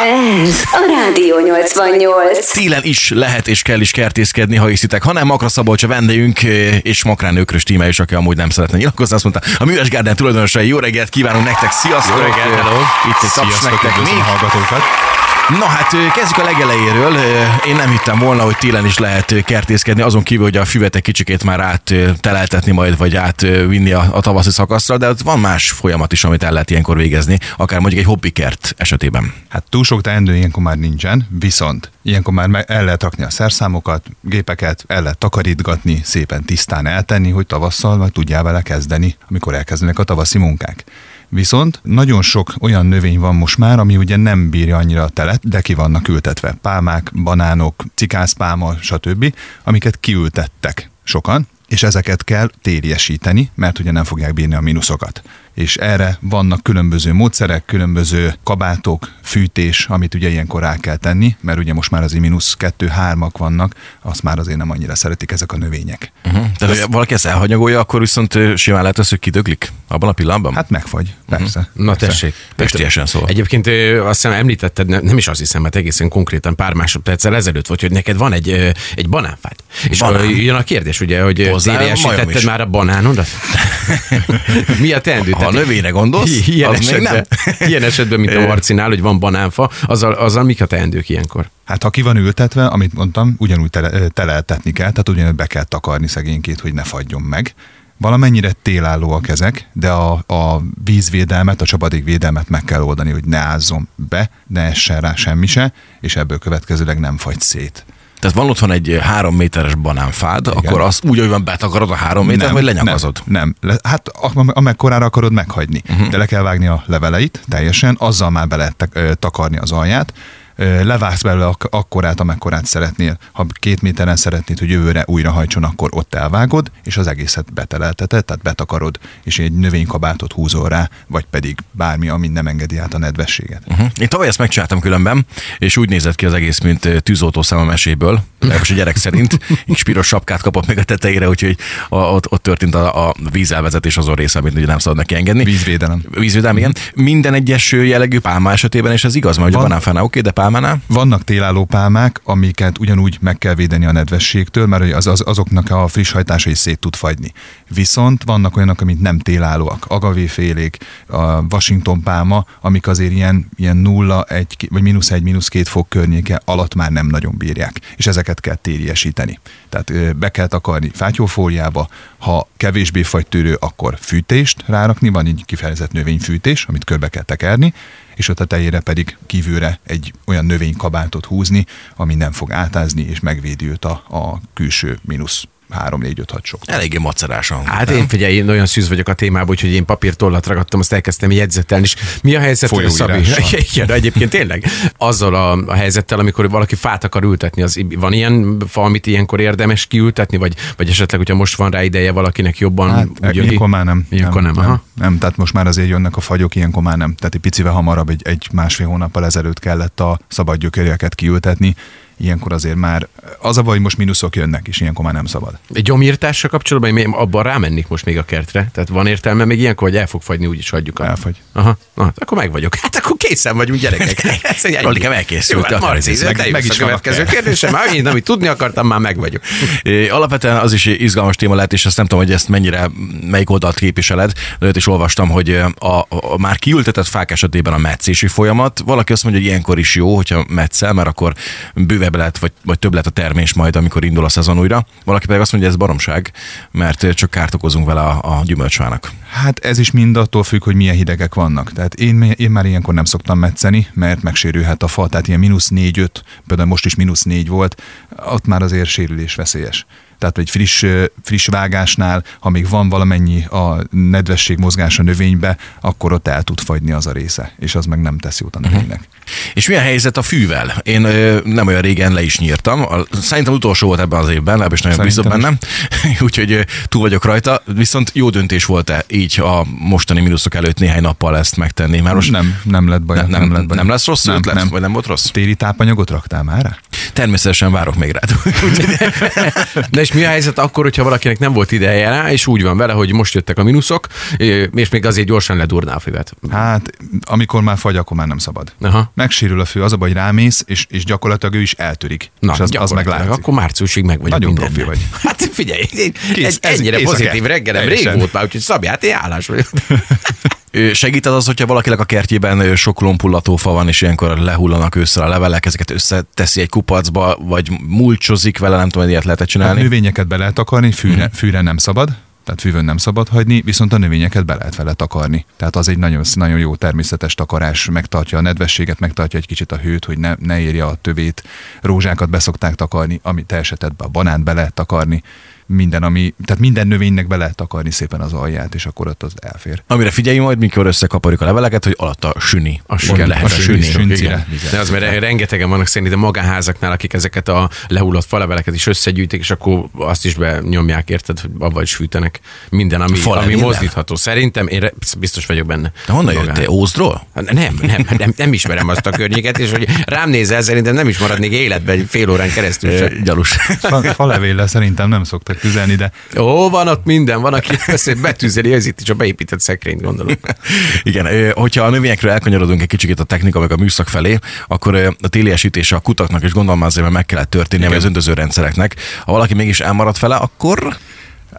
Ez a Rádió 88. Télen is lehet és kell is kertészkedni, ha hiszitek. Ha nem, Makra Szabolcs a vendégünk, és Makrán Ökrös tíme is, aki amúgy nem szeretne nyilatkozni, azt mondta, a Műves Gárden tulajdonosai, jó reggelt kívánunk nektek, sziasztok! Jó reggelt, hello! Itt egy nektek még. hallgatókat. Na hát kezdjük a legelejéről. Én nem hittem volna, hogy télen is lehet kertészkedni, azon kívül, hogy a füvet egy kicsikét már át ö, teleltetni majd, vagy át ö, vinni a, a tavaszi szakaszra, de ott van más folyamat is, amit el lehet ilyenkor végezni, akár mondjuk egy hobbikert esetében. Hát túl sok teendő ilyenkor már nincsen, viszont ilyenkor már el lehet rakni a szerszámokat, gépeket, el lehet takarítgatni, szépen tisztán eltenni, hogy tavasszal majd tudjál vele kezdeni, amikor elkezdenek a tavaszi munkák. Viszont nagyon sok olyan növény van most már, ami ugye nem bírja annyira a telet, de ki vannak ültetve. Pálmák, banánok, cikászpálma, stb., amiket kiültettek sokan, és ezeket kell tériesíteni, mert ugye nem fogják bírni a mínuszokat. És erre vannak különböző módszerek, különböző kabátok, fűtés, amit ugye ilyenkor rá kell tenni, mert ugye most már azért mínusz kettő, hármak vannak, azt már azért nem annyira szeretik ezek a növények. Uh-huh. Tehát, ha valaki ezt elhanyagolja, akkor viszont simán lehet az, hogy kidöglik abban a pillanatban. Hát megfagy, persze. Na persze. tessék. Pestiesen szóval. Egyébként azt hiszem említetted, ne- nem is azt hiszem, mert egészen konkrétan pár másodperccel ezelőtt volt, hogy neked van egy, egy banánfád. És Banán. Jön a kérdés, ugye, hogy tériesítetted már a banánodat? Mi a teendő? Ha a növényre gondolsz, ilyen az még esetben, nem. ilyen esetben, mint a Marcinál, hogy van banánfa, azzal, azzal mik a teendők ilyenkor? Hát ha ki van ültetve, amit mondtam, ugyanúgy tele, teleltetni kell, tehát ugyanúgy be kell takarni szegénykét, hogy ne fagyjon meg. Valamennyire télállóak ezek, de a, a vízvédelmet, a csapadékvédelmet meg kell oldani, hogy ne ázzon be, ne essen rá semmi se, és ebből következőleg nem fagy szét. Tehát van otthon egy három méteres banánfád, Igen. akkor azt úgy, hogy van betakarod a három méter, vagy lenyagazod? Nem, nem. Le, hát am- amekkorára akarod meghagyni. Uh-huh. De le kell vágni a leveleit teljesen, azzal már be lehet takarni az alját, levágsz belőle ak- akkorát, amekkorát szeretnél. Ha két méteren szeretnéd, hogy jövőre újra hajtson, akkor ott elvágod, és az egészet betelelteted, tehát betakarod, és egy növénykabátot húzol rá, vagy pedig bármi, ami nem engedi át a nedvességet. Uh-huh. Én tavaly ezt megcsináltam különben, és úgy nézett ki az egész, mint ö, tűzoltószám a meséből, legalábbis a gyerek szerint. Kis piros sapkát kapott meg a tetejére, úgyhogy a, ott, ott történt a, a vízelvezetés azon része, amit ugye nem szabad neki engedni. Vízvédelem. Vízvédelem, igen. Minden egyes jellegű pálma esetében, és ez igaz, mert ugye a Van- banánfánál oké, de pálmánál? Vannak télálló pálmák, amiket ugyanúgy meg kell védeni a nedvességtől, mert az, az, azoknak a friss hajtása is szét tud fagyni. Viszont vannak olyanok, amik nem télállóak. Agavéfélék, a Washington pálma, amik azért ilyen, ilyen nulla, egy, vagy mínusz egy, mínusz két fok környéke alatt már nem nagyon bírják. És ezeket kell tériesíteni. Tehát be kell takarni fátyófóliába, ha kevésbé fagytűrő, akkor fűtést rárakni, van egy kifejezett növényfűtés, amit körbe kell tekerni, és a tetejére pedig kívülre egy olyan növénykabátot húzni, ami nem fog átázni, és megvédi őt a, a külső mínusz 3, 4, 5, 6 sok. Eléggé macerásan. Hát én figyelj, én olyan szűz vagyok a témában, úgyhogy én papírtollat ragadtam, azt elkezdtem jegyzetelni, és mi a helyzet, Szabi? Igen, de egyébként tényleg. Azzal a, a helyzettel, amikor valaki fát akar ültetni, az van ilyen fa, amit ilyenkor érdemes kiültetni, vagy, vagy esetleg, hogyha most van rá ideje valakinek jobban Hát, ki? ilyenkor már nem. Ilyenkor nem, nem, aha. nem, tehát most már azért jönnek a fagyok, ilyenkor már nem. Tehát egy picivel hamarabb, egy, egy másfél hónappal ezelőtt kellett a szabad gyökérjeket kiültetni, ilyenkor azért már az a baj, hogy most mínuszok jönnek, és ilyenkor már nem szabad. Egy gyomírtással kapcsolatban én abban rámennék most még a kertre. Tehát van értelme még ilyenkor, hogy el fog fagyni, úgyis hagyjuk. A... Elfagy. Aha, na, akkor meg vagyok. Hát akkor készen vagyunk, gyerekek. Ez egy. Rolikám elkészült, Jó, hát Marci, meg, meg- meg, is a következő kérdésem. Már én, amit tudni akartam, már meg vagyok. É, Alapvetően az is izgalmas téma lehet, és azt nem tudom, hogy ezt mennyire, melyik oldalt képviseled, de olyat is olvastam, hogy a, a, a már kiültetett fák esetében a metszési folyamat, valaki azt mondja, hogy ilyenkor is jó, hogyha metszel, mert akkor bővebb lehet, vagy, vagy több lett a termés majd, amikor indul a szezon újra. Valaki pedig azt mondja, hogy ez baromság, mert csak kárt okozunk vele a, a gyümölcsfának. Hát ez is mind attól függ, hogy milyen hidegek vannak. Tehát én, én már ilyenkor nem szoktam metszeni, mert megsérülhet a fa, tehát ilyen mínusz 4-5, például most is mínusz 4 volt, ott már azért sérülés veszélyes. Tehát egy friss, friss vágásnál, ha még van valamennyi a nedvesség mozgás a növénybe, akkor ott el tud fagyni az a része, és az meg nem tesz jót a növénynek. És mi a helyzet a fűvel? Én ö, nem olyan régen le is nyírtam. Szerintem utolsó volt ebben az évben, legalábbis nagyon Szerintem bennem. Úgyhogy ö, túl vagyok rajta. Viszont jó döntés volt-e így a mostani mínuszok előtt néhány nappal ezt megtenni? Már most nem, nem lett baj. nem, nem, lett baj. nem lesz rossz nem, ötlet? nem. Vagy nem volt rossz? Téli tápanyagot raktál már természetesen várok még rád. De és mi a helyzet akkor, hogyha valakinek nem volt ideje rá, és úgy van vele, hogy most jöttek a mínuszok, és még azért gyorsan ledurná a füvet. Hát, amikor már fagy, akkor már nem szabad. Aha. Megsérül a fő, az a baj, hogy rámész, és, és gyakorlatilag ő is eltörik. Na, és az, az meg látszik. Akkor márciusig meg vagyok Nagyon mindennel. profi vagy. Hát figyelj, Kész, egy, ez- ennyire pozitív reggelem rég volt már, úgyhogy szabját, én állás vagyok. Segít az, hogyha valakinek a kertjében sok lompullatófa van, és ilyenkor lehullanak ősszel a levelek, ezeket összeteszi egy kupacba, vagy mulcsozik vele, nem tudom, ilyet lehet Hát csinálni. növényeket be lehet takarni, fűre, fűre nem szabad, tehát fűvön nem szabad hagyni, viszont a növényeket be lehet vele takarni. Tehát az egy nagyon, nagyon jó természetes takarás, megtartja a nedvességet, megtartja egy kicsit a hőt, hogy ne, ne érje a tövét. Rózsákat beszokták takarni, ami te esetedben a banánt be lehet takarni, minden, ami, tehát minden növénynek be lehet takarni szépen az alját, és akkor ott az elfér. Amire figyeljünk majd, mikor összekaparjuk a leveleket, hogy alatt a süni. A süni, lehet a süni. süni, igen. De az, mert rengetegen vannak szerintem magánházaknál, akik ezeket a lehullott faleveleket is összegyűjtik, és akkor azt is benyomják, érted, hogy abba is fűtenek minden, ami, ami Falevéllel? mozdítható. Szerintem én re- biztos vagyok benne. De honnan jöttél? Ózdról? Hát Nem, nem, nem, nem ismerem azt a környéket, és hogy rám nézel, szerintem nem is maradnék életben fél órán keresztül Gyalus. Fa, falevéllel szerintem nem szoktak tüzelni, de Ó, van ott minden, van, aki ezt betűzeli, ez itt is a beépített szekrényt, gondolom. Igen, hogyha a növényekről elkanyarodunk egy kicsit a technika meg a műszak felé, akkor a téliesítése a kutaknak és gondolom azért mert meg kellett történnie, vagy az öntöző rendszereknek. Ha valaki mégis elmaradt vele, akkor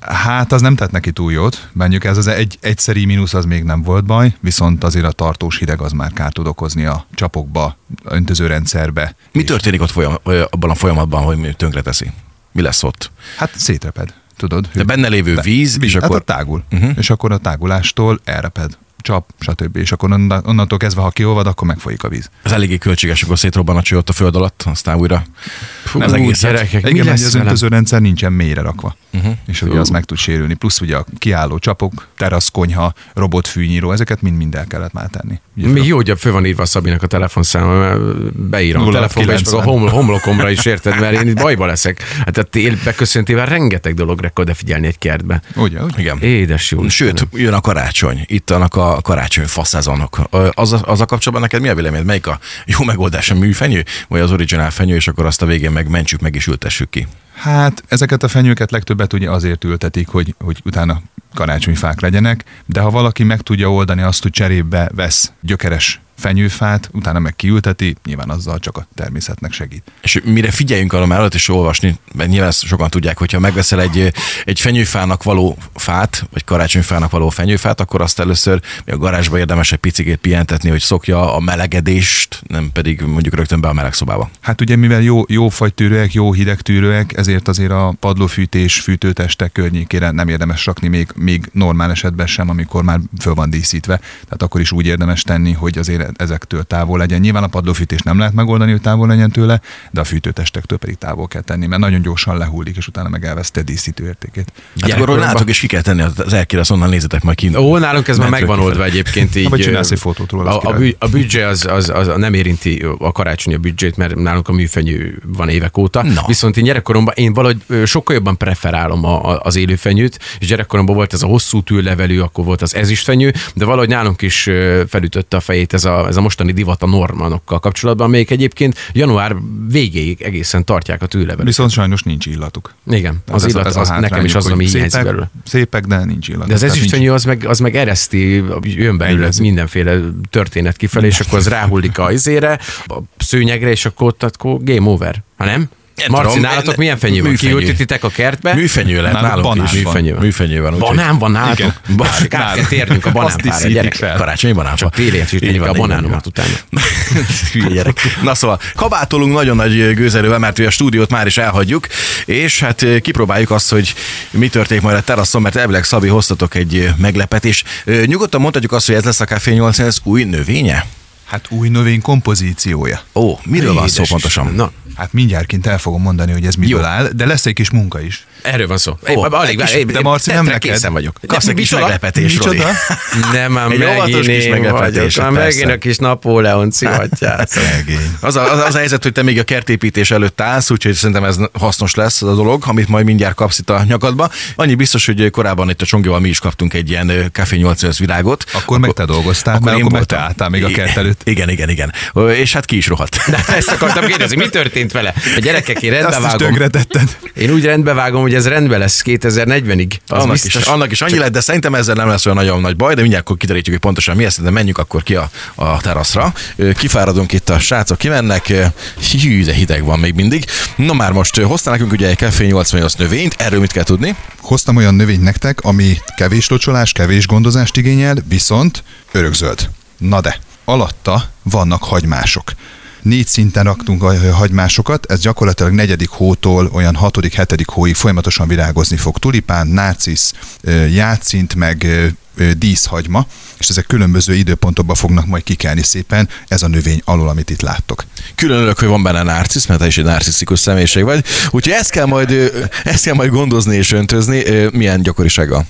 Hát az nem tett neki túl jót. Mondjuk ez az egy, egyszeri mínusz az még nem volt baj, viszont azért a tartós hideg az már kárt tud okozni a csapokba, a öntözőrendszerbe. mi történik ott folyam, abban a folyamatban, hogy tönkreteszi? Mi lesz ott? Hát szétreped, tudod. De benne lévő víz, és hát akkor- ott tágul. Uh-huh. És akkor a tágulástól elreped, csap, stb. És akkor onnan- onnantól kezdve, ha kiolvad, akkor megfolyik a víz. Ez eléggé költséges, akkor szétrobban a cső ott a föld alatt, aztán újra Fú, az egészet. gyerekek, mi Igen, mert lesz az öntözőrendszer nincsen mélyre rakva. Uh-huh. És ugye az meg tud sérülni. Plusz ugye a kiálló csapok, teraszkonyha, robotfűnyíró, ezeket mind-mind el kellett már tenni. Ugye Még jó, hogy föl van írva a Szabinak a telefonszáma, mert beírom a 0 telefonba, és meg a 90. homl- homlokomra is érted, mert én itt bajba leszek. Hát a tél beköszöntével rengeteg dologra kell odafigyelni egy kertbe. Ugye, ugye? Igen. Édes jó. Sőt, jön a karácsony. Itt vannak a karácsony faszezonok. Az a, az a kapcsolatban neked mi a véleményed? Melyik a jó megoldás? A műfenyő, vagy az originál fenyő, és akkor azt a végén meg mentsük meg és ültessük ki? Hát ezeket a fenyőket legtöbbet ugye azért ültetik, hogy, hogy utána karácsonyfák legyenek, de ha valaki meg tudja oldani azt, hogy cserébe vesz gyökeres fenyőfát, utána meg kiülteti, nyilván azzal csak a természetnek segít. És mire figyeljünk arra már is olvasni, mert nyilván ezt sokan tudják, hogyha megveszel egy, egy fenyőfának való fát, vagy karácsonyfának való fenyőfát, akkor azt először még a garázsba érdemes egy picit pihentetni, hogy szokja a melegedést, nem pedig mondjuk rögtön be a meleg szobába. Hát ugye mivel jó, jó fagytűrőek, jó hidegtűrőek, ezért azért a padlófűtés, fűtőtestek környékére nem érdemes rakni még, még normál esetben sem, amikor már föl van díszítve. Tehát akkor is úgy érdemes tenni, hogy azért ezektől távol legyen. Nyilván a padlófűtés nem lehet megoldani, hogy távol legyen tőle, de a fűtőtestektől pedig távol kell tenni, mert nagyon gyorsan lehullik, és utána meg elveszte a díszítő értékét. Hát akkor látok, és ki kell tenni az erkére, azt onnan nézzetek majd kint. Ó, nálunk ez már megvan oldva egyébként így. vagy csinálsz egy fotót róla, A, a, büdzsé az, az, az, nem érinti a karácsonyi a büdzsét, mert nálunk a műfenyő van évek óta. Na. Viszont én gyerekkoromban én valahogy sokkal jobban preferálom a, a, az élőfenyőt, és gyerekkoromban volt ez a hosszú tűlevelű, akkor volt az ezüstfenyő, de valahogy nálunk is felütötte a fejét ez a, ez a mostani divat a normanokkal kapcsolatban, amelyik egyébként január végéig egészen tartják a tűlevelőt. Viszont sajnos nincs illatuk. Igen, Tehát az illat, az, nekem is az, ami hiányzik belőle. Szépek, de nincs illatuk. De az ezüstfenyő az meg, az meg ereszti, jön belőle mindenféle történet kifelé, és akkor az ráhullik a izére, a szőnyegre, és akkor ott akkor game over. Ha nem? Nem Marci, tudom, nálatok ne- milyen fenyő van? műfenyő. Kiültetitek a kertbe? Műfenyő lehet Nálunk nálunk banán is. van. Műfenyő van. Műfenyő van. Banán van nálatok? Kár kell térnünk a Azt banánfára, díszítik gyerek. fel. Karácsonyi banánfa. Csak télért van, a banánomat utána. Gyerek. Na szóval, kabátolunk nagyon nagy gőzerővel, mert a stúdiót már is elhagyjuk, és hát eh, kipróbáljuk azt, hogy mi történik majd a teraszon, mert elvileg Szabi hoztatok egy eh, meglepetés. Eh, Nyugodtan mondhatjuk azt, hogy ez lesz a Café 8 új növénye? Hát új növény kompozíciója. Ó, miről van szó Édes pontosan? Na, Hát mindjárt kint el fogom mondani, hogy ez miből Jó. áll, de lesz egy kis munka is. Erről van szó. Ó, Én- alig, kis- én- de Marci, nem neked. készen vagyok. Kapsz egy kis meglepetés, Roli. Micsoda? Nem, már Egy megint kis én meglepetés. Már persze. megint a kis Napóleon. Szegény. Az a, az, az a helyzet, hogy te még a kertépítés előtt állsz, úgyhogy szerintem ez hasznos lesz az a dolog, amit majd mindjárt kapsz itt a nyakadba. Annyi biztos, hogy korábban itt a Csongival mi is kaptunk egy ilyen Café 88 virágot. Akkor meg te dolgoztál, mert akkor meg te álltál még a kert előtt. Igen, igen, igen. És hát ki is rohadt. De ezt akartam kérdezni, mi történt vele? A gyerekek, én rendbe Azt is vágom. tönkretetted. Én úgy rendbe vágom, hogy ez rendben lesz 2040-ig. Az annak, biztos. is, annak is annyi lett, de szerintem ezzel nem lesz olyan nagyon nagy baj, de mindjárt akkor kiderítjük, hogy pontosan mi ez, de menjünk akkor ki a, a teraszra. Kifáradunk itt a srácok, kimennek, hű, de hideg van még mindig. Na már most hoztál nekünk ugye egy Café 88 növényt, erről mit kell tudni? Hoztam olyan növényt nektek, ami kevés locsolás, kevés gondozást igényel, viszont örökzöld. Na de, alatta vannak hagymások. Négy szinten raktunk a hagymásokat, ez gyakorlatilag negyedik hótól olyan hatodik, hetedik hóig folyamatosan virágozni fog. Tulipán, nácisz, ö, játszint, meg díszhagyma, és ezek különböző időpontokban fognak majd kikelni szépen, ez a növény alul, amit itt láttok. Külön örülök, hogy van benne narcisz, mert te is egy narcisztikus személyiség vagy. Úgyhogy ezt kell majd, ezt kell majd gondozni és öntözni. Milyen gyakorisággal?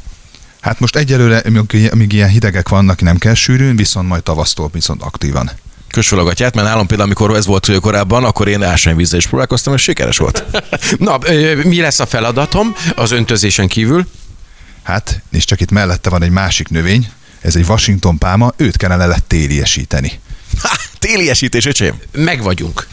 Hát most egyelőre, amíg ilyen hidegek vannak, nem kell sűrűn, viszont majd tavasztól viszont aktívan. Kös fel a gatyát, mert nálam például, amikor ez volt ö, korábban, akkor én ásványvízzel is próbálkoztam, és sikeres volt. Na, mi lesz a feladatom az öntözésen kívül? Hát, és csak itt mellette van egy másik növény, ez egy Washington pálma, őt kellene letéliesíteni. Ha, téliesítés, öcsém. Meg vagyunk.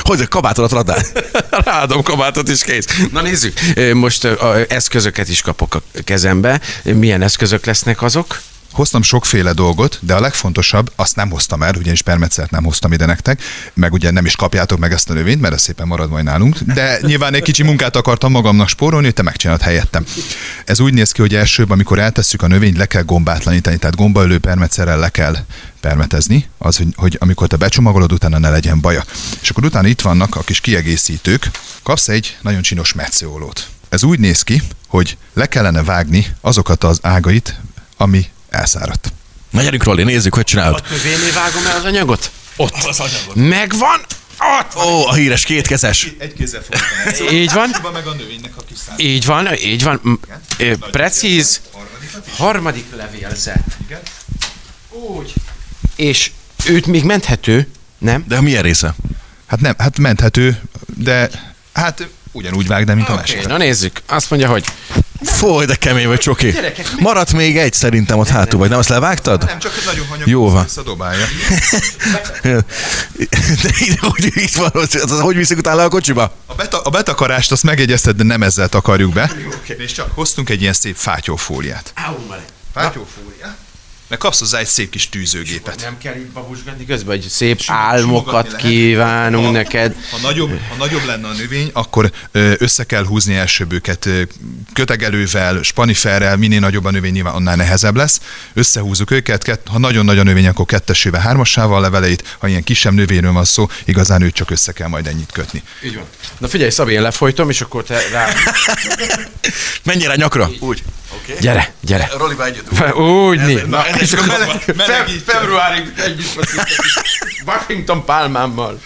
Hogy a kabátodat radál? Ráadom kabátot is kész. Na nézzük. Most a eszközöket is kapok a kezembe. Milyen eszközök lesznek azok? Hoztam sokféle dolgot, de a legfontosabb, azt nem hoztam el, ugyanis permetszert nem hoztam ide nektek, meg ugye nem is kapjátok meg ezt a növényt, mert ez szépen marad majd nálunk, de nyilván egy kicsi munkát akartam magamnak spórolni, te megcsinálod helyettem. Ez úgy néz ki, hogy elsőbb, amikor eltesszük a növényt, le kell gombátlanítani, tehát gombaölő permetszerrel le kell permetezni, az, hogy, hogy amikor te becsomagolod, utána ne legyen baja. És akkor utána itt vannak a kis kiegészítők, kapsz egy nagyon csinos metszőolót. Ez úgy néz ki, hogy le kellene vágni azokat az ágait, ami elszáradt. Na gyerünk, Roli, nézzük, hogy csinálod. Tövéné vágom el az anyagot? Ott. Az anyagot. Megvan? Ott. Ó, a híres kétkezes. Egy kézzel fogtam. Így van. meg a növénynek a kis. Így van, így van. Ö, Precíz. Harmadik levélzet. Igen. Úgy. És őt még menthető, nem? De milyen része? Hát nem, hát menthető, de hát ugyanúgy vág, de mint a Oké, másik. na nézzük. Azt mondja, hogy Foly, de kemény vagy, Csoki. Gyerekek, mi- Maradt még egy szerintem ott hátul, vagy nem azt levágtad? Nem, csak nagyon hanyag, Jó van. visszadobálja. De ide, hogy itt van, az, hogy viszik utána a kocsiba? A, beta, a betakarást azt megegyezted, de nem ezzel takarjuk be. És csak hoztunk egy ilyen szép fátyófóliát. Fátyófóliát? Meg kapsz hozzá egy szép kis tűzőgépet. nem kell így babusgatni közben, hogy szép Simogatni álmokat kívánunk Ha- neked. Ha nagyobb, ha nagyobb lenne a növény, akkor össze kell húzni elsőbb őket kötegelővel, spaniferrel, minél nagyobb a növény, nyilván annál nehezebb lesz. Összehúzzuk őket, kett, ha nagyon nagy a növény, akkor kettesével, hármassával a leveleit, ha ilyen kisebb növényről van szó, igazán őt csak össze kell majd ennyit kötni. Így van. Na figyelj, Szabi, én lefolytom, és akkor te rá... Mennyire nyakra? Úgy. Gyere, gyere. Roliba együtt. Fe- Úgy, né. Na, ennek és akkor meleg- meleg, februárig együtt. Washington pálmámmal.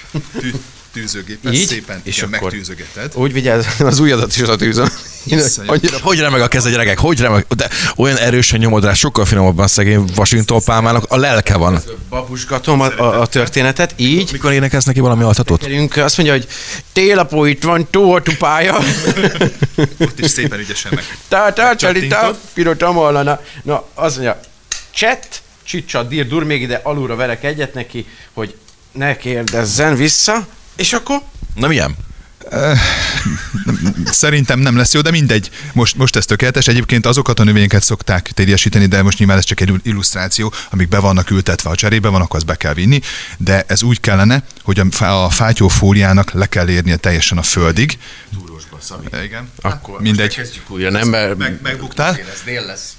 Tű, tűzőgépet Így? szépen És igen, akkor- megtűzögeted. Úgy vigyázz, az ujjadat is a tűzön. Visszajön. Annyira Hogy remeg a keze, gyerekek? Hogy remeg? De olyan erősen nyomod rá, sokkal finomabban szegény Washington pálmának. A lelke van. babusgatom a, a, a történetet, így. Mikor énekelsz neki valami altatót? Azt mondja, hogy télapó itt van, tóatupája. Ott is szépen ügyesen meg. Ta, ta, csali, ta, Csattintod. pirota, mollana. Na, azt mondja, cset, csicsa, dir, dur, még ide alulra verek egyet neki, hogy ne kérdezzen vissza, és akkor Na milyen? Szerintem nem lesz jó, de mindegy. Most, most ez tökéletes. Egyébként azokat a növényeket szokták tériesíteni, de most nyilván ez csak egy illusztráció, amik be vannak ültetve a cserébe van, akkor azt be kell vinni. De ez úgy kellene, hogy a, fá- a fátyófóliának le kell érnie teljesen a földig. túrósba, Szabi. Igen. Akkor mindegy. kezdjük újra, nem? Mert Meg, megbuktál? ez dél lesz.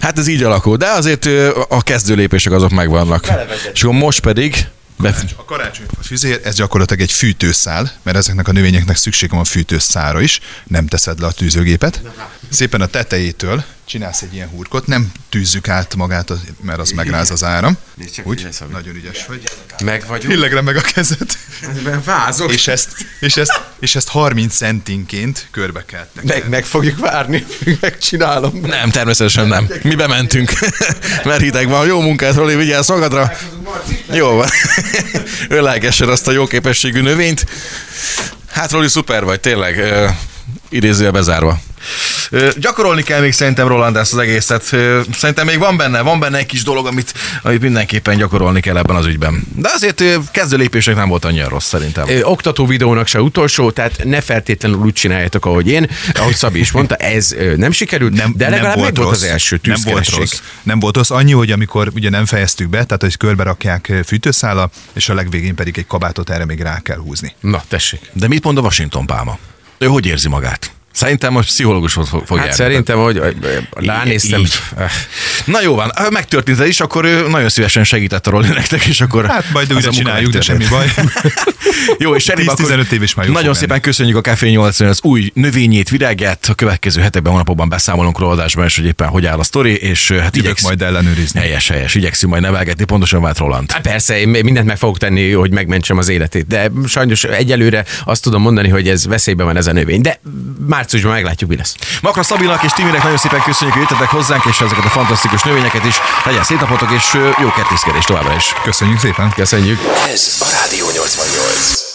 Hát ez így alakul, de azért a kezdő lépések azok megvannak. És most pedig A karácsonyfa füzér, ez gyakorlatilag egy fűtőszál, mert ezeknek a növényeknek szüksége van fűtőszára is, nem teszed le a tűzőgépet. Szépen a tetejétől csinálsz egy ilyen hurkot, nem tűzzük át magát, mert az megráz az áram. csak Úgy, Szabi. nagyon ügyes vagy. Meg vagyunk. Illegre meg a kezed. Vázok. És ezt, és, ezt, és ezt 30 centinként körbe kell Meg, meg fogjuk várni, megcsinálom. Nem, természetesen nem. Mi bementünk, mert hideg van. Jó munkát, Roli, vigyázz magadra. Jó van. Ölelgessen azt a jó képességű növényt. Hát Roli, szuper vagy, tényleg. Ö, idézője bezárva. Gyakorolni kell még szerintem Roland ezt az egészet. Szerintem még van benne, van benne egy kis dolog, amit, amit mindenképpen gyakorolni kell ebben az ügyben. De azért kezdő lépések nem volt annyira rossz szerintem. Oktató videónak se utolsó, tehát ne feltétlenül úgy csináljátok, ahogy én. Ahogy Szabi is mondta, ez nem sikerült, nem, de legalább nem meg volt az rossz. első nem volt rossz. Nem volt rossz. Annyi, hogy amikor ugye nem fejeztük be, tehát hogy körbe rakják fűtőszála, és a legvégén pedig egy kabátot erre még rá kell húzni. Na, tessék. De mit mond a Washington Pálma? Ő hogy érzi magát? Szerintem most pszichológushoz fog Hát járni. szerintem, hogy ránéztem. Így. Na jó van, ha megtörtént ez is, akkor ő nagyon szívesen segített a Roli nektek, és akkor... Hát majd újra csináljuk, de semmi baj. Jó, és akkor 10-15 év is már jó Nagyon szépen menni. köszönjük a Café 80 az új növényét, virágát. A következő hetekben, hónapokban beszámolunk róla adásban, és hogy éppen hogy áll a sztori, és hát Jövök igyeksz... majd ellenőrizni. Helyes, helyes, igyekszünk majd nevelgetni, pontosan vált Roland. Hát persze, én mindent meg fogok tenni, hogy megmentsem az életét, de sajnos egyelőre azt tudom mondani, hogy ez veszélyben van ez a növény, de márciusban meglátjuk, mi lesz. Makra Szabinak és Timinek nagyon szépen köszönjük, hogy jöttetek hozzánk, és ezeket a fantasztikus növényeket is. Legyen szép napotok, és jó kertészkedés továbbra is. Köszönjük szépen. Köszönjük! Ez a Rádió 88.